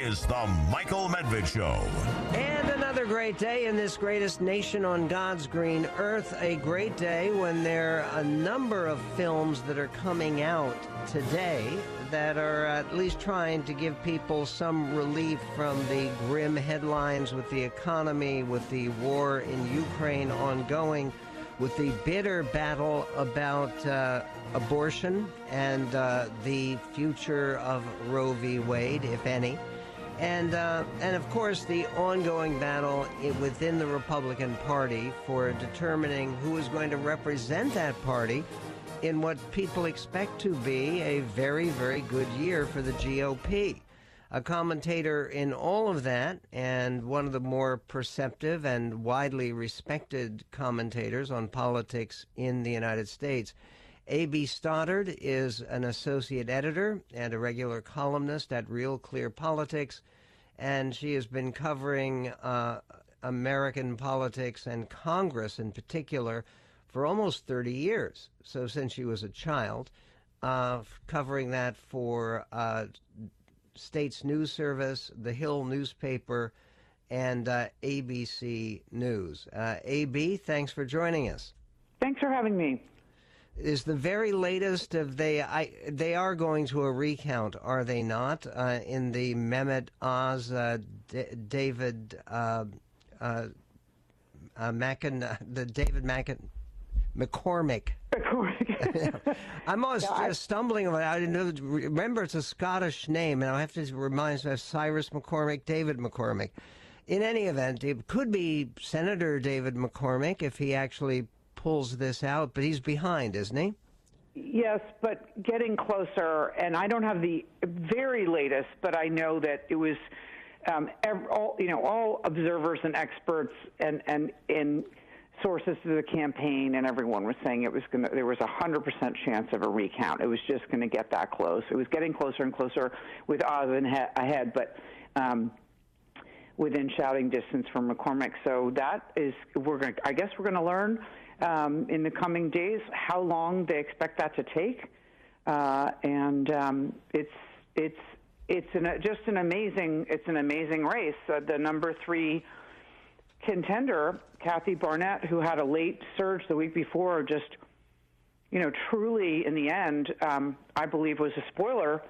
is the Michael Medved Show. And another great day in this greatest nation on God's green earth. A great day when there are a number of films that are coming out today that are at least trying to give people some relief from the grim headlines with the economy, with the war in Ukraine ongoing, with the bitter battle about uh, abortion and uh, the future of Roe v. Wade, if any. And, uh, and of course, the ongoing battle within the Republican Party for determining who is going to represent that party in what people expect to be a very, very good year for the GOP. A commentator in all of that, and one of the more perceptive and widely respected commentators on politics in the United States. A.B. Stoddard is an associate editor and a regular columnist at Real Clear Politics, and she has been covering uh, American politics and Congress in particular for almost 30 years. So since she was a child, uh, covering that for uh, States News Service, The Hill newspaper, and uh, ABC News. Uh, AB, thanks for joining us. Thanks for having me. Is the very latest of they I they are going to a recount, are they not? Uh, in the Mehmet Oz, uh, D- David Mackin, the David Mackin McCormick. McCormick. I'm always yeah, I, stumbling over I didn't know, remember, it's a Scottish name, and I have to remind myself Cyrus McCormick, David McCormick. In any event, it could be Senator David McCormick if he actually pulls this out, but he's behind, isn't he? Yes, but getting closer, and I don't have the very latest, but I know that it was um, all you know, all observers and experts and and in sources to the campaign and everyone was saying it was going to there was a 100% chance of a recount. It was just going to get that close. It was getting closer and closer with Oz ahead but um, within shouting distance from McCormick. So that is we're going I guess we're going to learn um, in the coming days how long they expect that to take uh, and um, it's it's it's an, just an amazing it's an amazing race uh, the number 3 contender, Kathy Barnette, who had a late surge the week before, just, you know, truly in the end, um, I believe was a spoiler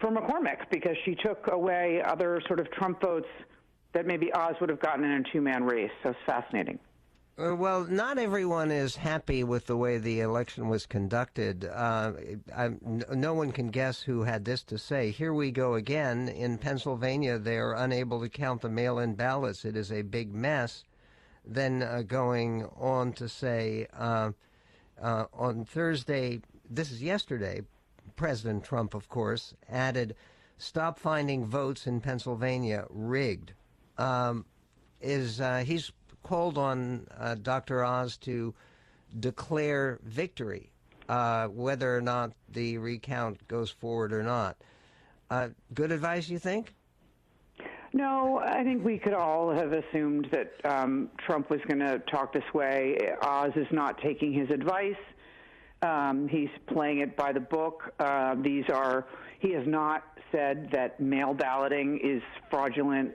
for McCormick because she took away other sort of Trump votes that maybe Oz would have gotten in a two man race. So it's fascinating. Uh, well, not everyone is happy with the way the election was conducted. Uh, no one can guess who had this to say. Here we go again. In Pennsylvania, they are unable to count the mail in ballots. It is a big mess. Then uh, going on to say uh, uh, on Thursday, this is yesterday, President Trump, of course, added, Stop finding votes in Pennsylvania rigged. Um, is uh, he's called on uh, Dr. Oz to declare victory, uh, whether or not the recount goes forward or not. Uh, good advice, you think? No, I think we could all have assumed that um, Trump was going to talk this way. Oz is not taking his advice. Um, he's playing it by the book. Uh, these are. He has not said that mail balloting is fraudulent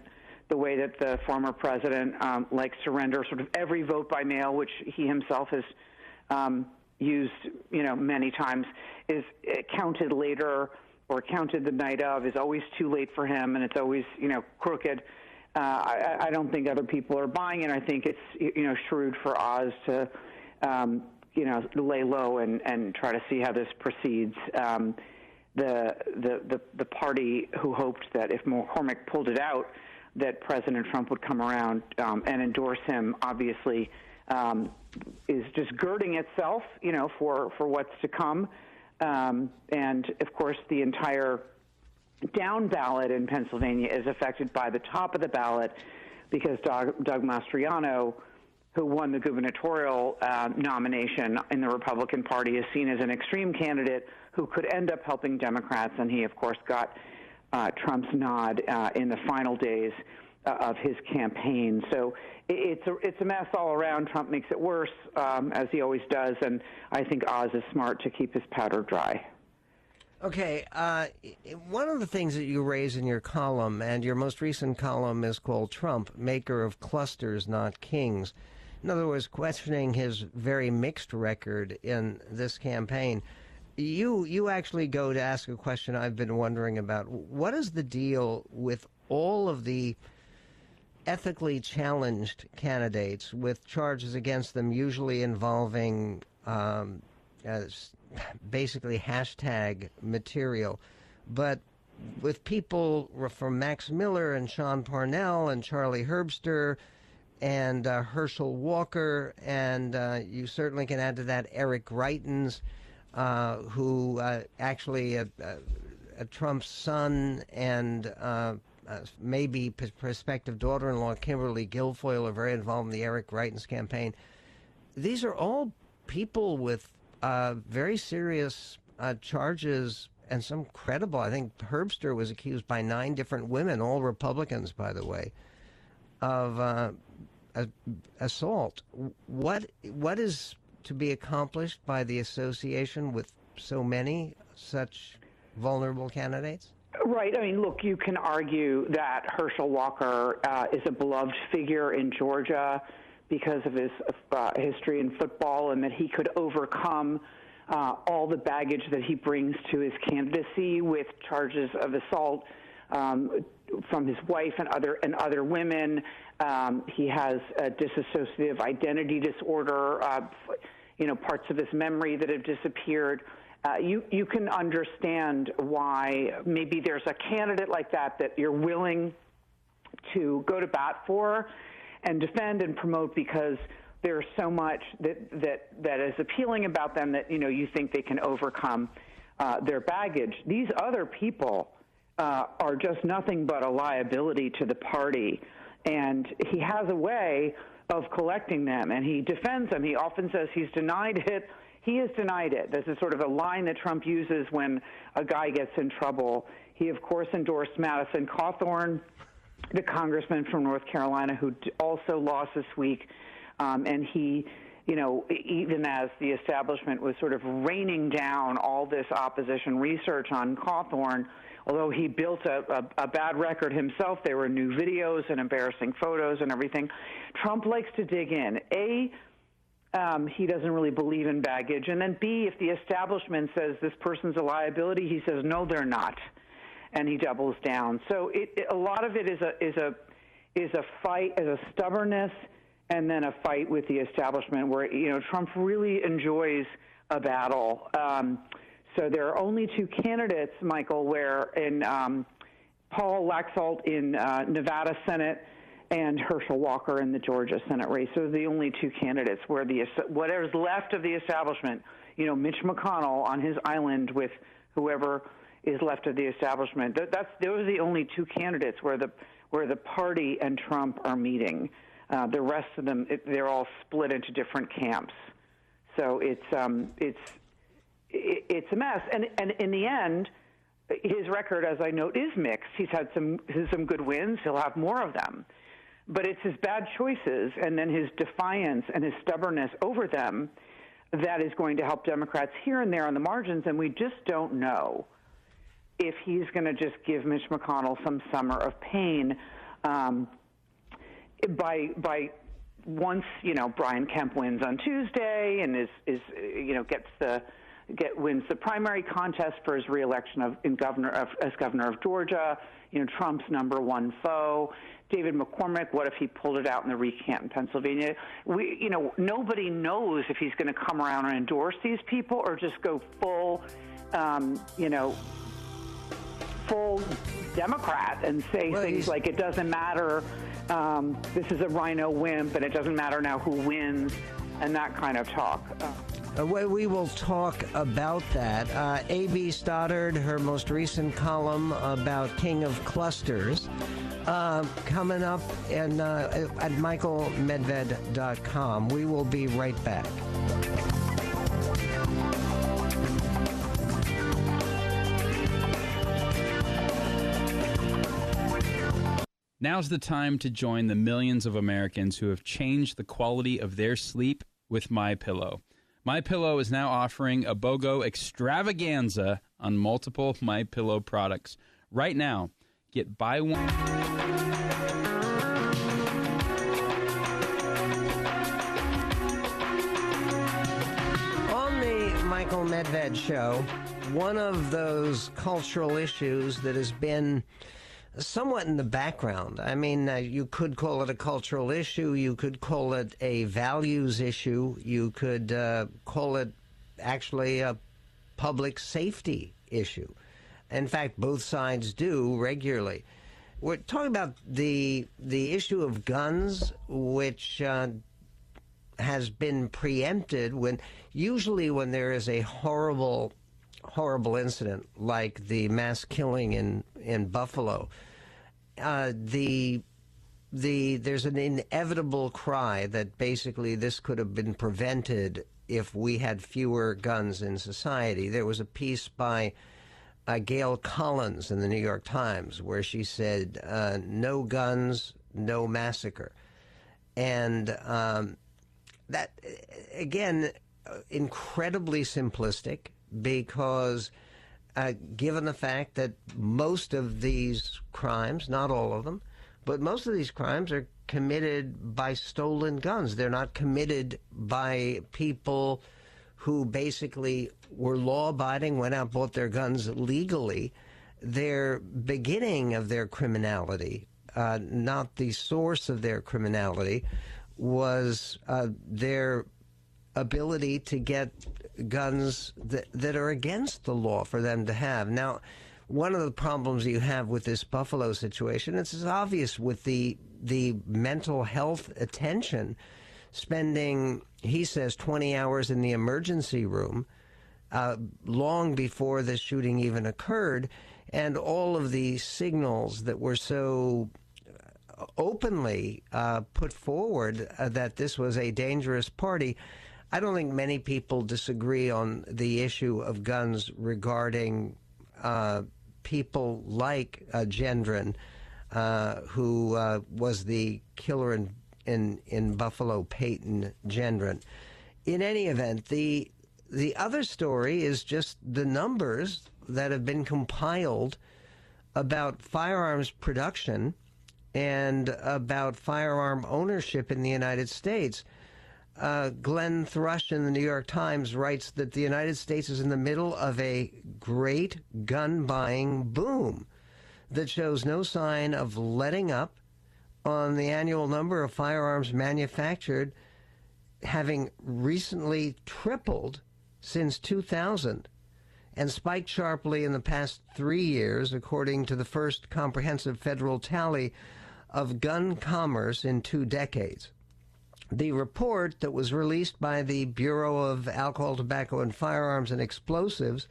the way that the former president um, likes to render sort of every vote by mail, which he himself has um, used, you know, many times, is uh, counted later or counted the night of is always too late for him, and it's always, you know, crooked. Uh, I, I don't think other people are buying it. I think it's, you know, shrewd for Oz to, um, you know, lay low and, and try to see how this proceeds. Um, the, the the the party who hoped that if McCormick pulled it out, that President Trump would come around um, and endorse him, obviously, um, is just girding itself, you know, for, for what's to come. Um, and of course, the entire down ballot in Pennsylvania is affected by the top of the ballot because Doug, Doug Mastriano, who won the gubernatorial uh, nomination in the Republican Party, is seen as an extreme candidate who could end up helping Democrats, and he, of course, got uh, Trump's nod uh, in the final days uh, of his campaign. So it's a, it's a mess all around. Trump makes it worse, um, as he always does, and I think Oz is smart to keep his powder dry. Okay, uh, one of the things that you raise in your column, and your most recent column is called Trump, Maker of Clusters, Not Kings. In other words, questioning his very mixed record in this campaign. You you actually go to ask a question I've been wondering about. What is the deal with all of the ethically challenged candidates with charges against them, usually involving um, basically hashtag material. But with people from Max Miller and Sean Parnell and Charlie Herbster and uh, Herschel Walker, and uh, you certainly can add to that Eric uh, who uh, actually a, a, a, Trump's son and uh, uh, maybe prospective daughter-in-law Kimberly Guilfoyle are very involved in the Eric Greitens campaign. These are all people with uh, very serious uh, charges and some credible. I think Herbster was accused by nine different women, all Republicans, by the way, of uh, assault. What what is to be accomplished by the association with so many such vulnerable candidates? Right. I mean, look, you can argue that Herschel Walker uh, is a beloved figure in Georgia because of his uh, history in football and that he could overcome uh, all the baggage that he brings to his candidacy with charges of assault um, from his wife and other and other women. Um, he has a dissociative identity disorder. Uh, you know, parts of his memory that have disappeared. Uh, you you can understand why maybe there's a candidate like that that you're willing to go to bat for and defend and promote because there's so much that that that is appealing about them that you know you think they can overcome uh, their baggage. These other people uh, are just nothing but a liability to the party, and he has a way of collecting them, and he defends them. He often says he's denied it. He has denied it. This is sort of a line that Trump uses when a guy gets in trouble. He, of course, endorsed Madison Cawthorn the congressman from North Carolina who also lost this week, um, and he, you know, even as the establishment was sort of raining down all this opposition research on Cawthorn, although he built a, a, a bad record himself, there were new videos and embarrassing photos and everything. Trump likes to dig in. A um, he doesn't really believe in baggage. And then B, if the establishment says this person's a liability, he says, no, they're not and he doubles down. So it, it, a lot of it is a is a is a fight, is a stubbornness, and then a fight with the establishment where you know Trump really enjoys a battle. Um, so there are only two candidates, Michael, where in um, Paul Laxalt in uh, Nevada Senate and Herschel Walker in the Georgia Senate race. Those are the only two candidates where the whatever's left of the establishment, you know, Mitch McConnell on his island with whoever is left of the establishment. That's those are the only two candidates where the where the party and Trump are meeting. Uh, the rest of them, it, they're all split into different camps. So it's um, it's it, it's a mess. And and in the end, his record, as I note, is mixed. He's had some some good wins. He'll have more of them. But it's his bad choices and then his defiance and his stubbornness over them that is going to help Democrats here and there on the margins, and we just don't know if he's going to just give Mitch McConnell some summer of pain um, by by once you know Brian Kemp wins on Tuesday and is is you know gets the get wins the primary contest for his reelection of in governor of, as governor of Georgia. You know Trump's number one foe. David McCormick, what if he pulled it out in the recant in Pennsylvania? We, you know, nobody knows if he's going to come around and endorse these people or just go full, um, you know, full Democrat and say well, things like it doesn't matter. Um, this is a RINO wimp, and it doesn't matter now who wins, and that kind of talk. Uh, we will talk about that. Uh, A.B. Stoddard, her most recent column about King of Clusters, uh, coming up in, uh, at michaelmedved.com. We will be right back. Now's the time to join the millions of Americans who have changed the quality of their sleep with my pillow. My pillow is now offering a BOGO extravaganza on multiple My Pillow products. Right now, get buy one On the Michael Medved show, one of those cultural issues that has been somewhat in the background. I mean, uh, you could call it a cultural issue, you could call it a values issue, you could uh, call it actually a public safety issue. In fact, both sides do regularly. We're talking about the the issue of guns, which uh, has been preempted when usually when there is a horrible horrible incident like the mass killing in in Buffalo. Uh, the the there's an inevitable cry that basically this could have been prevented if we had fewer guns in society. There was a piece by uh, Gail Collins in the New York Times where she said uh, no guns no massacre. And um, that again incredibly simplistic because uh, given the fact that most of these crimes, not all of them, but most of these crimes are committed by stolen guns. They're not committed by people who basically were law abiding, went out, bought their guns legally. Their beginning of their criminality, uh, not the source of their criminality, was uh, their ability to get guns that, that are against the law for them to have. Now, one of the problems you have with this Buffalo situation, it's obvious with the the mental health attention, spending, he says, 20 hours in the emergency room, uh, long before the shooting even occurred, and all of the signals that were so openly uh, put forward uh, that this was a dangerous party. I don't think many people disagree on the issue of guns regarding uh, people like uh, Gendron, uh, who uh, was the killer in, in, in Buffalo, Payton Gendron. In any event, the the other story is just the numbers that have been compiled about firearms production and about firearm ownership in the United States uh, Glenn Thrush in the New York Times writes that the United States is in the middle of a great gun buying boom that shows no sign of letting up on the annual number of firearms manufactured having recently tripled since 2000 and spiked sharply in the past three years, according to the first comprehensive federal tally of gun commerce in two decades. The report that was released by the Bureau of Alcohol, Tobacco, and Firearms and Explosives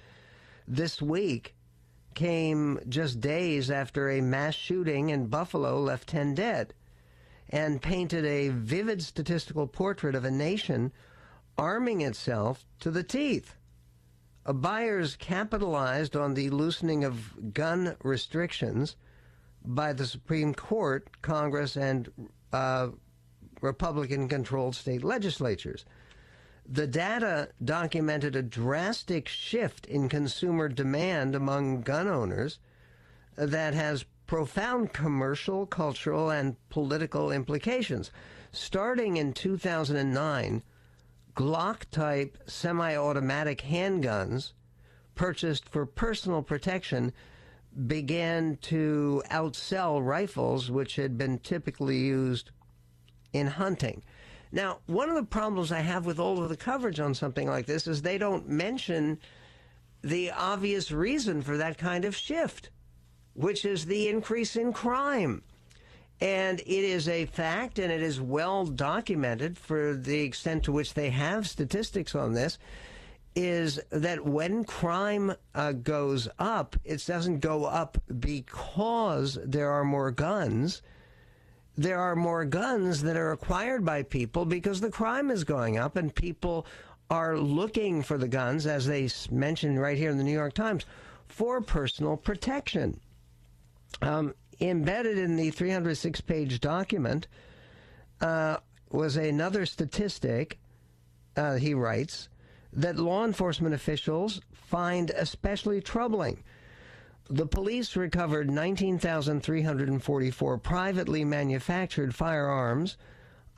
this week came just days after a mass shooting in Buffalo left 10 dead and painted a vivid statistical portrait of a nation arming itself to the teeth. Buyers capitalized on the loosening of gun restrictions by the Supreme Court, Congress, and uh, Republican controlled state legislatures. The data documented a drastic shift in consumer demand among gun owners that has profound commercial, cultural, and political implications. Starting in 2009, Glock type semi automatic handguns purchased for personal protection began to outsell rifles, which had been typically used in hunting. Now, one of the problems I have with all of the coverage on something like this is they don't mention the obvious reason for that kind of shift, which is the increase in crime. And it is a fact, and it is well documented for the extent to which they have statistics on this, is that when crime uh, goes up, it doesn't go up because there are more guns there are more guns that are acquired by people because the crime is going up and people are looking for the guns, as they mentioned right here in the New York Times, for personal protection. Um, embedded in the 306 page document uh, was another statistic, uh, he writes, that law enforcement officials find especially troubling. The police recovered 19,344 privately manufactured firearms,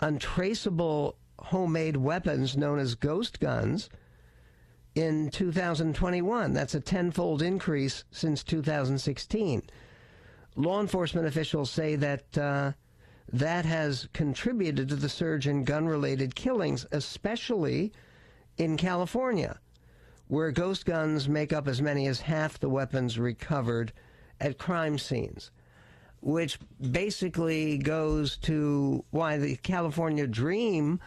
untraceable homemade weapons known as ghost guns in 2021. That's a tenfold increase since 2016. Law enforcement officials say that uh, that has contributed to the surge in gun related killings, especially in California, where ghost guns make up as many as half the weapons recovered at crime scenes, which basically goes to why the California dream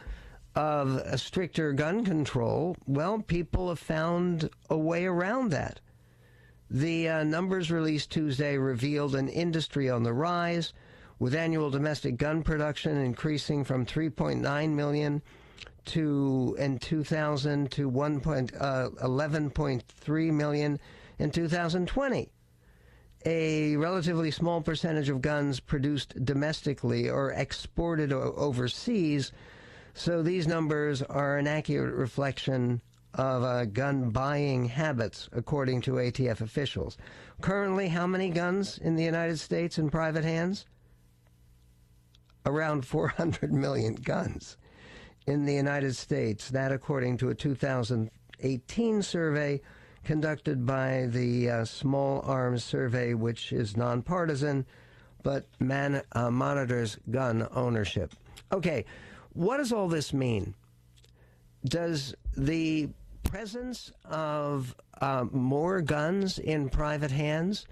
of a stricter gun control, well, people have found a way around that. The uh, numbers released Tuesday revealed an industry on the rise, with annual domestic gun production increasing from 3.9 million to in 2000 to 1.11.3 uh, million in 2020. A relatively small percentage of guns produced domestically or exported overseas so these numbers are an accurate reflection of uh, gun buying habits, according to ATF officials. Currently, how many guns in the United States in private hands? Around 400 million guns in the United States. That, according to a 2018 survey conducted by the uh, Small Arms Survey, which is nonpartisan but man, uh, monitors gun ownership. Okay, what does all this mean? Does the presence of uh, more guns in private hands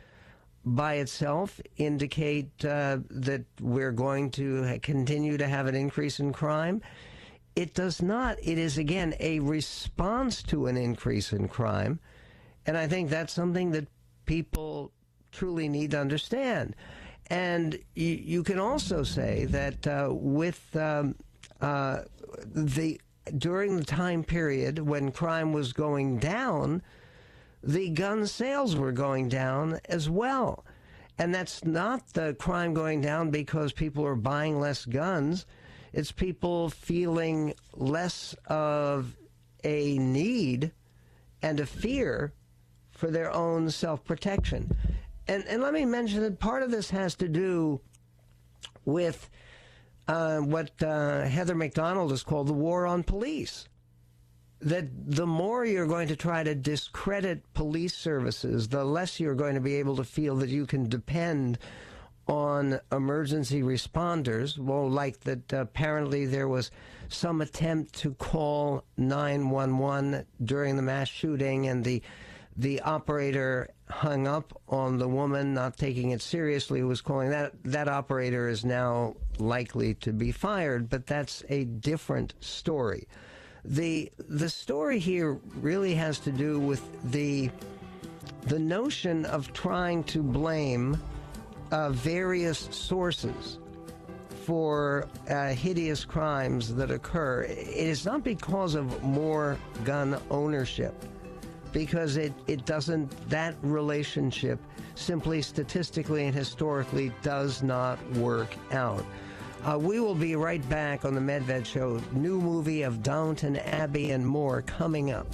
by itself indicate uh, that we're going to continue to have an increase in crime? It does not. It is, again, a response to an increase in crime. And I think that's something that people truly need to understand. And you, you can also say that uh, with um, uh, the during the time period when crime was going down, the gun sales were going down as well. And that's not the crime going down because people are buying less guns. It's people feeling less of a need and a fear for their own self protection. And, and let me mention that part of this has to do with uh, what uh, Heather Mac Donald has called the war on police. That the more you're going to try to discredit police services, the less you're going to be able to feel that you can depend on emergency responders. Well, like that uh, apparently there was some attempt to call 911 during the mass shooting, and the the operator hung up on the woman, not taking it seriously, was calling that that operator is now likely to be fired, but that's a different story. The the story here really has to do with the the notion of trying to blame uh, various sources for uh, hideous crimes that occur. It is not because of more gun ownership because it, it doesn't, that relationship simply statistically and historically does not work out. Uh, we will be right back on the Medved Show. New movie of Downton Abbey and more coming up.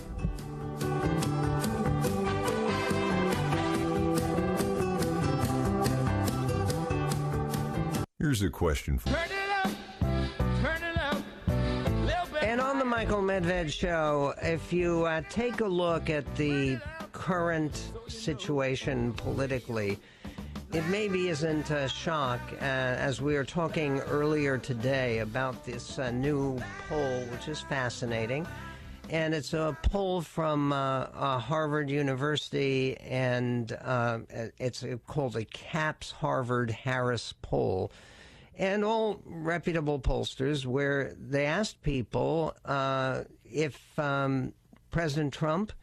Here's a question for you. And on the Michael Medved show, if you uh, take a look at the current situation politically, it maybe isn't a shock, uh, as we were talking earlier today about this uh, new poll, which is fascinating. And it's a poll from uh, Harvard University, and uh, it's called the CAPS Harvard Harris poll and all reputable pollsters where they asked people uh, if um, President Trump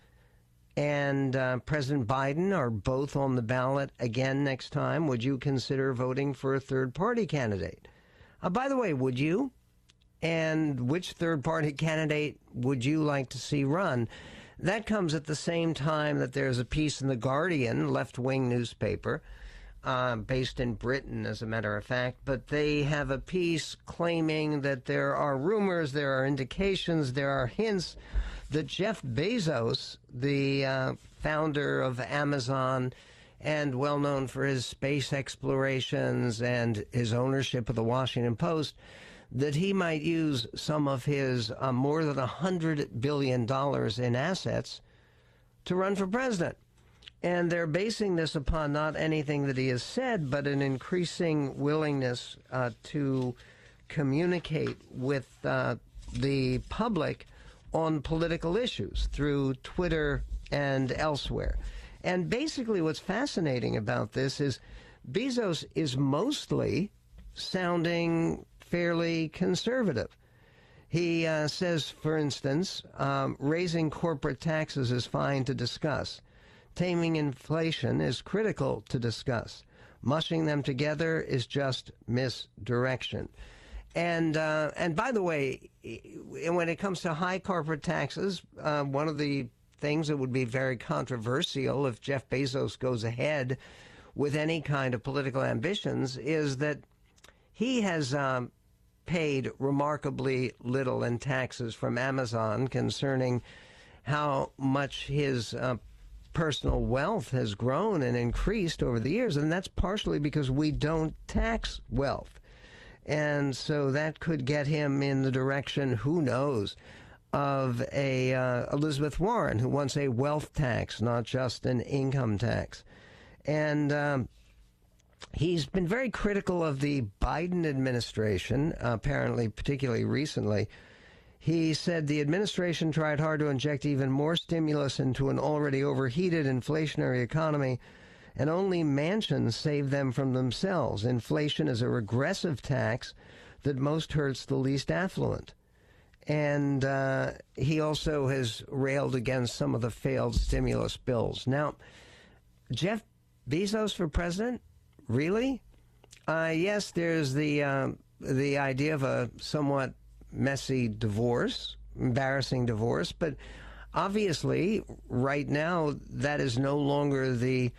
and uh, President Biden are both on the ballot again next time, would you consider voting for a third party candidate? Uh, by the way, would you? And which third party candidate would you like to see run? That comes at the same time that there's a piece in The Guardian, left wing newspaper, uh, based in Britain, as a matter of fact, but they have a piece claiming that there are rumors, there are indications, there are hints that Jeff Bezos, the uh, founder of Amazon and well known for his space explorations and his ownership of the Washington Post, that he might use some of his uh, more than $100 billion in assets to run for president. And they're basing this upon not anything that he has said, but an increasing willingness uh, to communicate with uh, the public on political issues through Twitter and elsewhere. And basically, what's fascinating about this is Bezos is mostly sounding fairly conservative. He uh, says, for instance, um, raising corporate taxes is fine to discuss. Taming inflation is critical to discuss. Mushing them together is just misdirection. And uh, and by the way, when it comes to high corporate taxes, uh, one of the things that would be very controversial if Jeff Bezos goes ahead with any kind of political ambitions is that he has um, paid remarkably little in taxes from Amazon concerning how much his uh, personal wealth has grown and increased over the years. And that's partially because we don't tax wealth. And so that could get him in the direction, who knows, of a uh, Elizabeth Warren, who wants a wealth tax, not just an income tax. And um, he's been very critical of the Biden administration, apparently, particularly recently. He said the administration tried hard to inject even more stimulus into an already overheated inflationary economy, and only Manchin's saved them from themselves. Inflation is a regressive tax that most hurts the least affluent and uh, he also has railed against some of the failed stimulus bills. Now, Jeff Bezos for president, really? Uh, yes, there's the uh, the idea of a somewhat messy divorce, embarrassing divorce, but obviously, right now, that is no longer the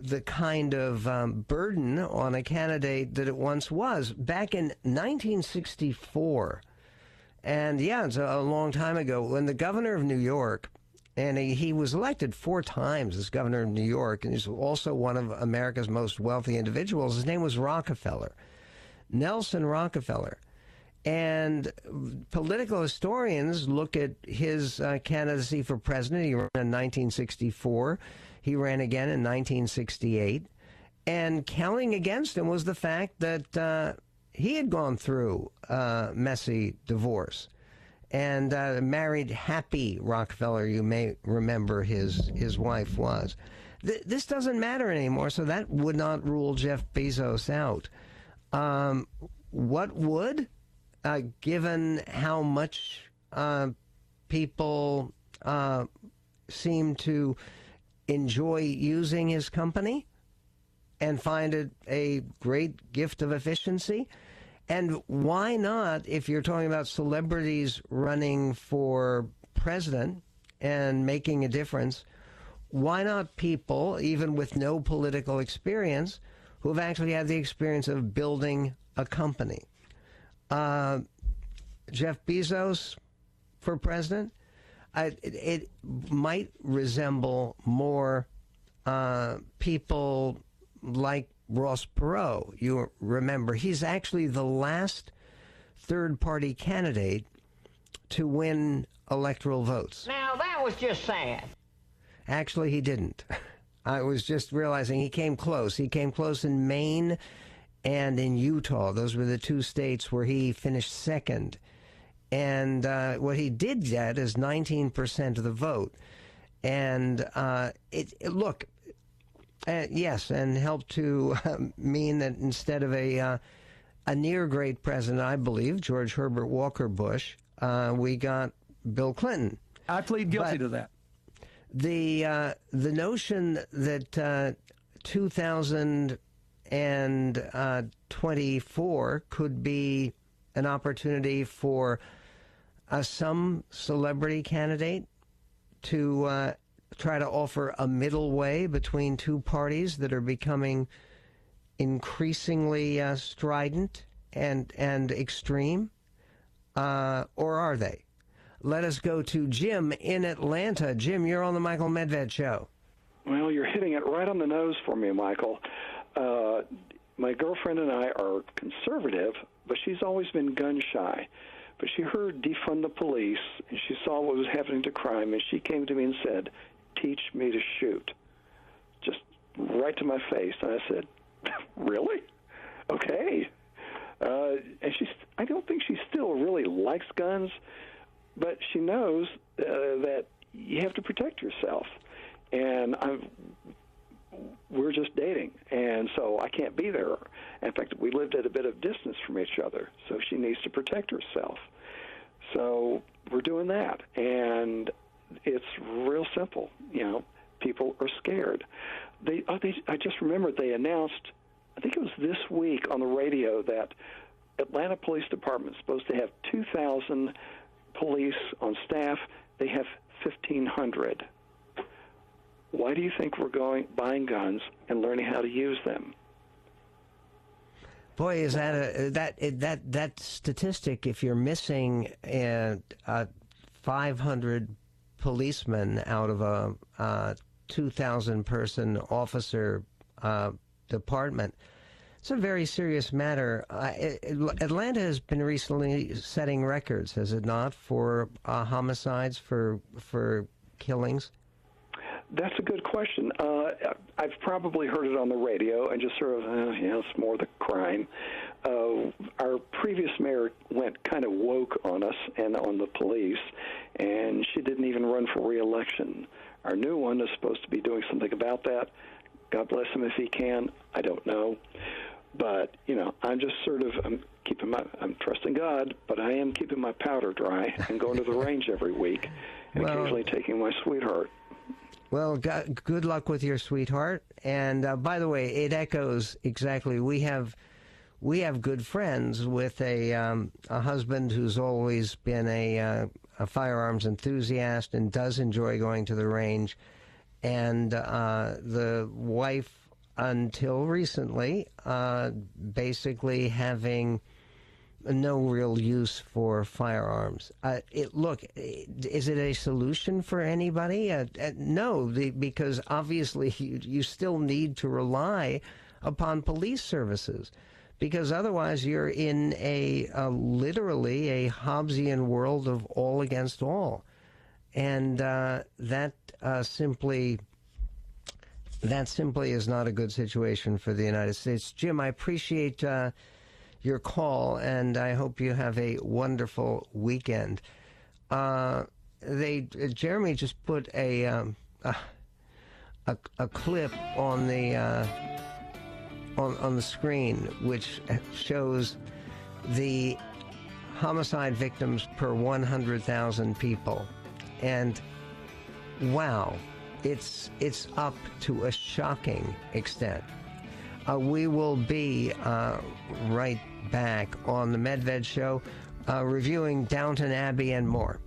the kind of um, burden on a candidate that it once was. Back in 1964 and yeah, it's a, long time ago when the governor of New York, and he, he was elected four times as governor of New York, and he's also one of America's most wealthy individuals. His name was Rockefeller, Nelson Rockefeller. And political historians look at his uh, candidacy for president. He ran in 1964. He ran again in 1968. And counting against him was the fact that uh, he had gone through a messy divorce and uh, married Happy Rockefeller. You may remember his his wife was. Th- this doesn't matter anymore, so that would not rule Jeff Bezos out. Um, what would, uh, given how much uh, people uh, seem to enjoy using his company and find it a great gift of efficiency? And why not, if you're talking about celebrities running for president and making a difference, why not people, even with no political experience, who have actually had the experience of building a company? Uh, Jeff Bezos for president, I, it, it, might resemble more uh, people like Ross Perot. You remember, he's actually the last third party candidate to win electoral votes. Now, that was just sad. Actually, he didn't. I was just realizing he came close. He came close in Maine and in Utah. Those were the two states where he finished second. And uh, what he did get is 19% of the vote. And uh, it, it, look, uh, yes, and helped to uh, mean that instead of a uh, a near great president, I believe George Herbert Walker Bush, uh, we got Bill Clinton. I plead guilty but to that. The uh, the notion that uh, 2024 could be an opportunity for a some celebrity candidate to try to offer a middle way between two parties that are becoming increasingly uh, strident and and extreme, uh, or are they? let us go to Jim in Atlanta. Jim, you're on the Michael Medved show. Well, you're hitting it right on the nose for me, Michael. Uh, my girlfriend and I are conservative, but she's always been gun shy. But she heard defund the police, and she saw what was happening to crime, and she came to me and said, "Teach me to shoot." Just right to my face, and I said, "Really? Okay." Uh, and she's, I don't think she still really likes guns, but she knows uh, that you have to protect yourself. And I'm, we're just dating, and so I can't be there. In fact, we lived at a bit of distance from each other, so she needs to protect herself. So we're doing that, and it's real simple. You know, people are scared. They, oh, they I just remembered they announced, I think it was this week on the radio that Atlanta Police Department is supposed to have 2,000 police on staff. They have 1,500 why do you think we're going buying guns and learning how to use them? Boy, is that a that that that statistic? If you're missing uh, uh, a, a 500 policemen out of a, a 2,000 person officer uh, department, it's a very serious matter. Uh, Atlanta has been recently setting records, has it not, for uh, homicides, for for killings? That's a good question. Uh, I've probably heard it on the radio and just sort of, uh, yeah, it's more the crime. Uh, our previous mayor went kind of woke on us and on the police, and she didn't even run for reelection. Our new one is supposed to be doing something about that. God bless him if he can. I don't know. But, you know, I'm just sort of, I'm keeping my, I'm trusting God, but I am keeping my powder dry and going to the range every week and well, occasionally taking my sweetheart. Well, good luck with your sweetheart. And uh, by the way, it echoes exactly. We have we have good friends with a um, a husband who's always been a, uh, a firearms enthusiast and does enjoy going to the range, and uh, the wife until recently uh, basically having no real use for firearms. Uh, it, look, is it a solution for anybody? Uh, uh, no, the, because obviously you, you still need to rely upon police services because otherwise you're in a, a, literally a Hobbesian world of all against all, and uh, that uh, simply that simply is not a good situation for the United States. Jim, I appreciate uh, your call, and I hope you have a wonderful weekend. Uh, they uh, Jeremy just put a, um, a, a, a clip on the uh, on on the screen, which shows the homicide victims per 100,000 people, and wow, it's it's up to a shocking extent. Uh, we will be uh, right back on the Medved Show, uh, reviewing Downton Abbey and more.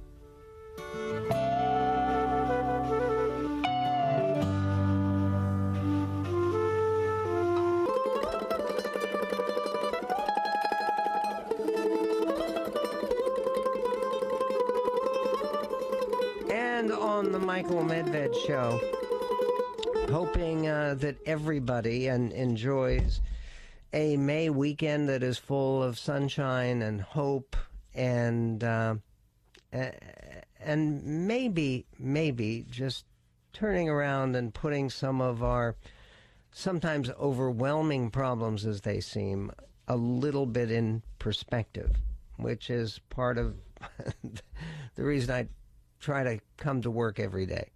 Show, hoping uh, that everybody and enjoys a May weekend that is full of sunshine and hope and uh, and maybe maybe just turning around and putting some of our sometimes overwhelming problems as they seem a little bit in perspective, which is part of the reason I try to come to work every day.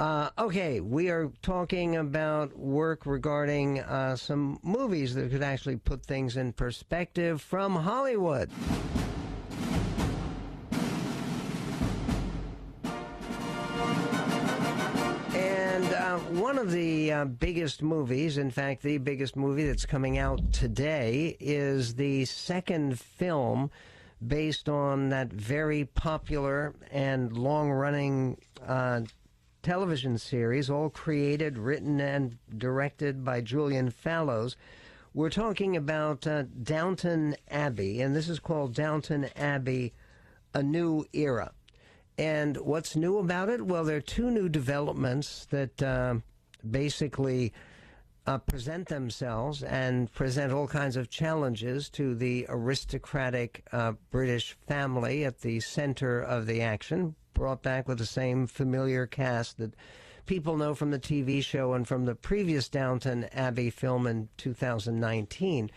Uh, okay, we are talking about work regarding uh, some movies that could actually put things in perspective from Hollywood. And uh, one of the uh, biggest movies, in fact, the biggest movie that's coming out today, is the second film based on that very popular and long running uh, television series, all created, written, and directed by Julian Fellowes. We're talking about uh, Downton Abbey, and this is called Downton Abbey A New Era. And what's new about it? Well, there are two new developments that uh, basically uh, present themselves and present all kinds of challenges to the aristocratic uh, British family at the center of the action, brought back with the same familiar cast that people know from the TV show and from the previous Downton Abbey film in 2019.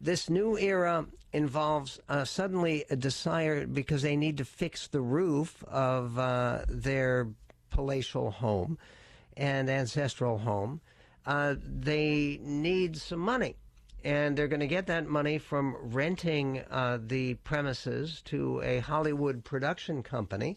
This new era involves uh, suddenly a desire because they need to fix the roof of uh, their palatial home and ancestral home. Uh, they need some money. And they're going to get that money from renting uh, the premises to a Hollywood production company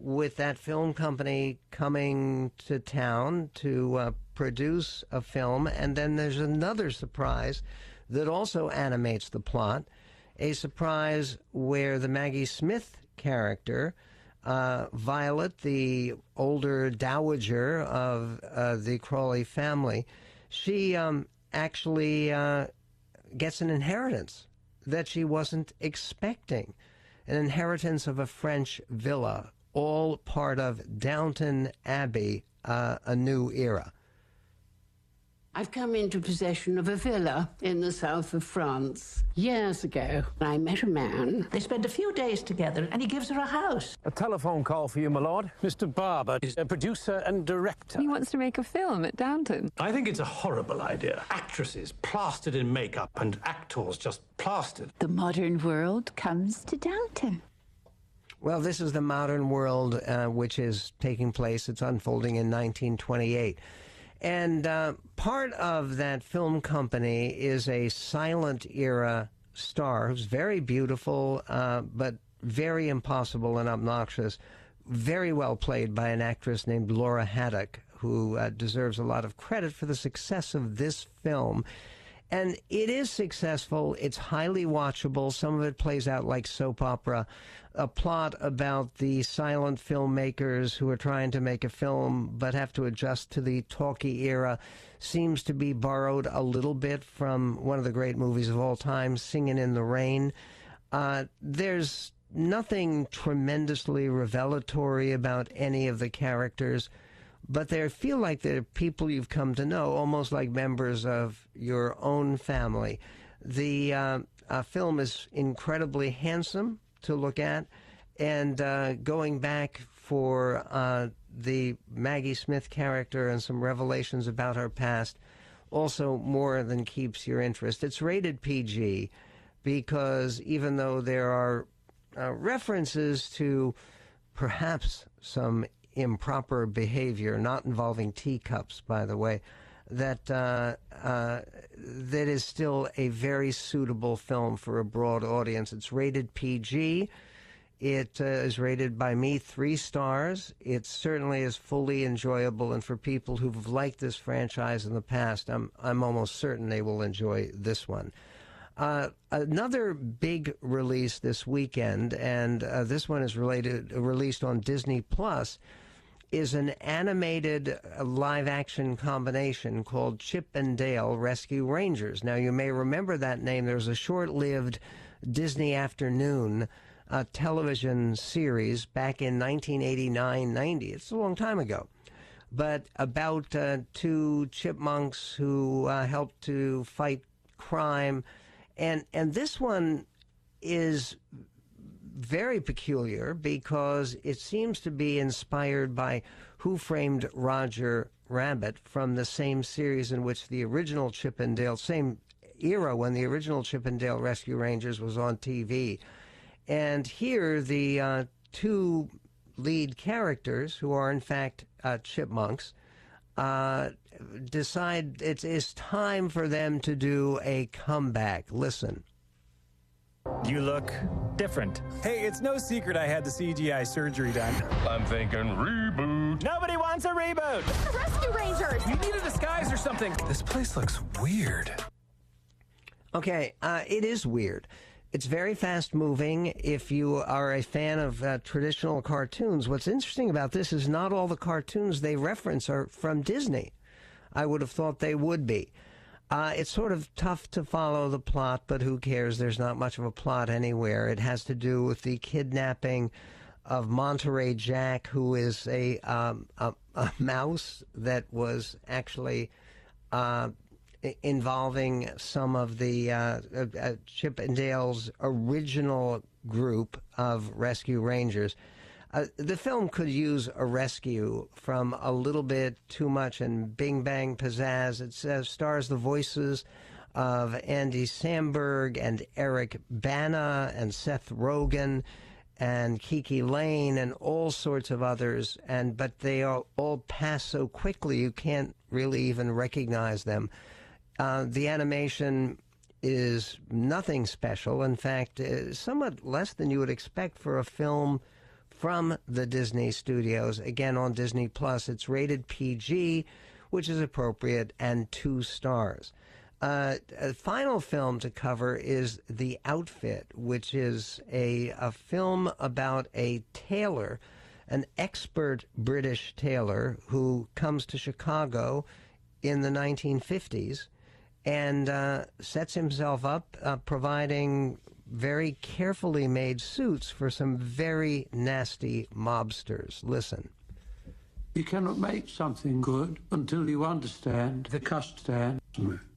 with that film company coming to town to uh, produce a film. And then there's another surprise that also animates the plot a surprise where the Maggie Smith character, uh, Violet, the older dowager of uh, the Crawley family, she um, actually uh, gets an inheritance that she wasn't expecting an inheritance of a French villa all part of Downton Abbey, uh, a new era. I've come into possession of a villa in the south of France. Years ago, I met a man. They spend a few days together and he gives her a house. A telephone call for you, my lord. Mr. Barber is a producer and director. He wants to make a film at Downton. I think it's a horrible idea. Actresses plastered in makeup and actors just plastered. The modern world comes to Downton. Well, this is the modern world uh, which is taking place. It's unfolding in 1928. And uh, part of that film company is a silent era star who's very beautiful, uh, but very impossible and obnoxious. Very well played by an actress named Laura Haddock, who uh, deserves a lot of credit for the success of this film. And it is successful. It's highly watchable. Some of it plays out like soap opera. A plot about the silent filmmakers who are trying to make a film but have to adjust to the talkie era seems to be borrowed a little bit from one of the great movies of all time, Singing in the Rain. Uh, there's nothing tremendously revelatory about any of the characters but they feel like they're people you've come to know, almost like members of your own family. The uh, uh, film is incredibly handsome to look at, and uh, going back for uh, the Maggie Smith character and some revelations about her past also more than keeps your interest. It's rated PG because even though there are uh, references to perhaps some improper behavior, not involving teacups, by the way, that uh, uh, that is still a very suitable film for a broad audience. It's rated PG. It uh, is rated by me three stars. It certainly is fully enjoyable, and for people who've liked this franchise in the past, I'm I'm almost certain they will enjoy this one. Uh, another big release this weekend, and uh, this one is related released on Disney Plus is an animated uh, live action combination called Chip and Dale Rescue Rangers. Now, you may remember that name. There's a short lived Disney Afternoon uh, television series back in 1989 90. It's a long time ago. But about uh, two chipmunks who uh, helped to fight crime. And, and this one is very peculiar because it seems to be inspired by Who Framed Roger Rabbit from the same series in which the original Chip and Dale, same era when the original Chip and Dale Rescue Rangers was on TV. And here, the uh, two lead characters, who are in fact uh, chipmunks, uh, decide it's, it's time for them to do a comeback. Listen. You look different. Hey, it's no secret I had the CGI surgery done. I'm thinking reboot. Nobody wants a reboot. The Rescue Rangers. You need a disguise or something. This place looks weird. Okay, uh, it is weird. It's very fast moving. If you are a fan of uh, traditional cartoons, what's interesting about this is not all the cartoons they reference are from Disney. I would have thought they would be. Uh, it's sort of tough to follow the plot, but who cares? There's not much of a plot anywhere. It has to do with the kidnapping of Monterey Jack, who is a, um, a, a mouse that was actually uh, involving some of the uh, uh, Chip and Dale's original group of rescue rangers. Uh, the film could use a rescue from a little bit too much and bing bang pizzazz. It says, stars the voices of Andy Samberg and Eric Bana and Seth Rogen and KiKi Layne and all sorts of others. And but they all, all pass so quickly you can't really even recognize them. Uh, the animation is nothing special. In fact, uh, somewhat less than you would expect for a film from the Disney studios. Again, on Disney Plus, it's rated PG, which is appropriate, and two stars. Uh, a final film to cover is The Outfit, which is a, a film about a tailor, an expert British tailor who comes to Chicago in the 1950s and uh, sets himself up uh, providing very carefully made suits for some very nasty mobsters. Listen. You cannot make something good until you understand the customer.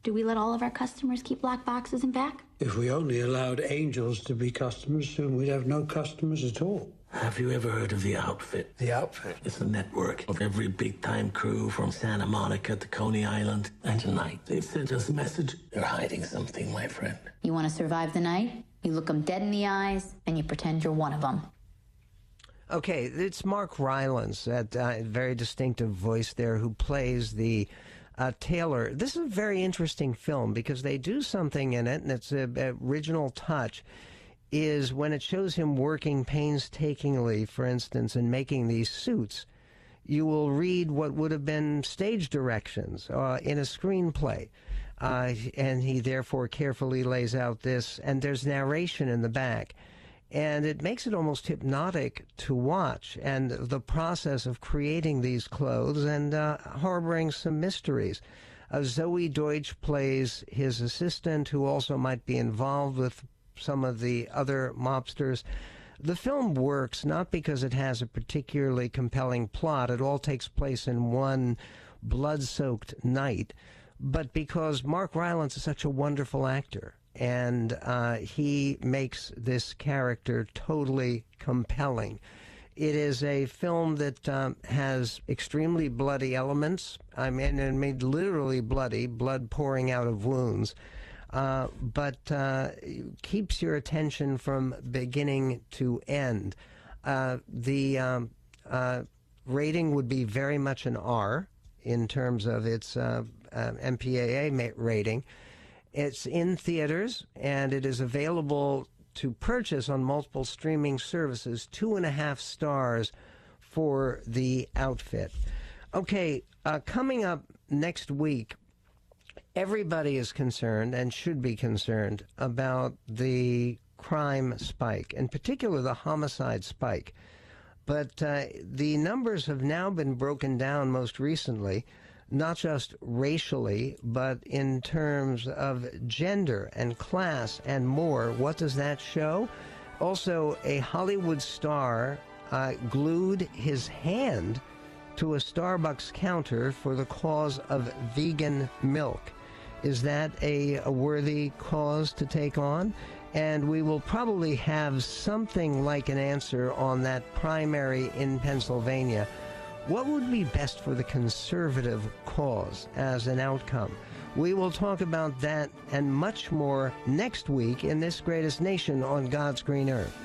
Do we let all of our customers keep black boxes in back? If we only allowed angels to be customers, soon we'd have no customers at all. Have you ever heard of The Outfit? The Outfit? It's a network of every big time crew from Santa Monica to Coney Island. And tonight, they've sent us a message. They're hiding something, my friend. You want to survive the night? You look them dead in the eyes and you pretend you're one of them. Okay, it's Mark Rylance, that uh, very distinctive voice there, who plays the uh, tailor. This is a very interesting film because they do something in it, and it's an original touch. Is when it shows him working painstakingly, for instance, in making these suits, you will read what would have been stage directions uh, in a screenplay. Uh, and he therefore carefully lays out this, and there's narration in the back and it makes it almost hypnotic to watch and the process of creating these clothes and uh, harboring some mysteries. Uh, Zoey Deutch plays his assistant, who also might be involved with some of the other mobsters. The film works not because it has a particularly compelling plot, it all takes place in one blood soaked night, but because Mark Rylance is such a wonderful actor and uh, he makes this character totally compelling. It is a film that um, has extremely bloody elements. I mean, I made literally bloody, blood pouring out of wounds, uh, but uh, keeps your attention from beginning to end. Uh, the um, uh, rating would be very much an R in terms of its uh, MPAA rating. It's in theaters and it is available to purchase on multiple streaming services. Two and a half stars for the outfit. Okay, uh, coming up next week, everybody is concerned and should be concerned about the crime spike, in particular the homicide spike. But uh, the numbers have now been broken down most recently not just racially, but in terms of gender and class and more. What does that show? Also, a Hollywood star uh, glued his hand to a Starbucks counter for the cause of vegan milk. Is that a, a worthy cause to take on? And we will probably have something like an answer on that primary in Pennsylvania what would be best for the conservative cause as an outcome? We will talk about that and much more next week in This Greatest Nation on God's Green Earth.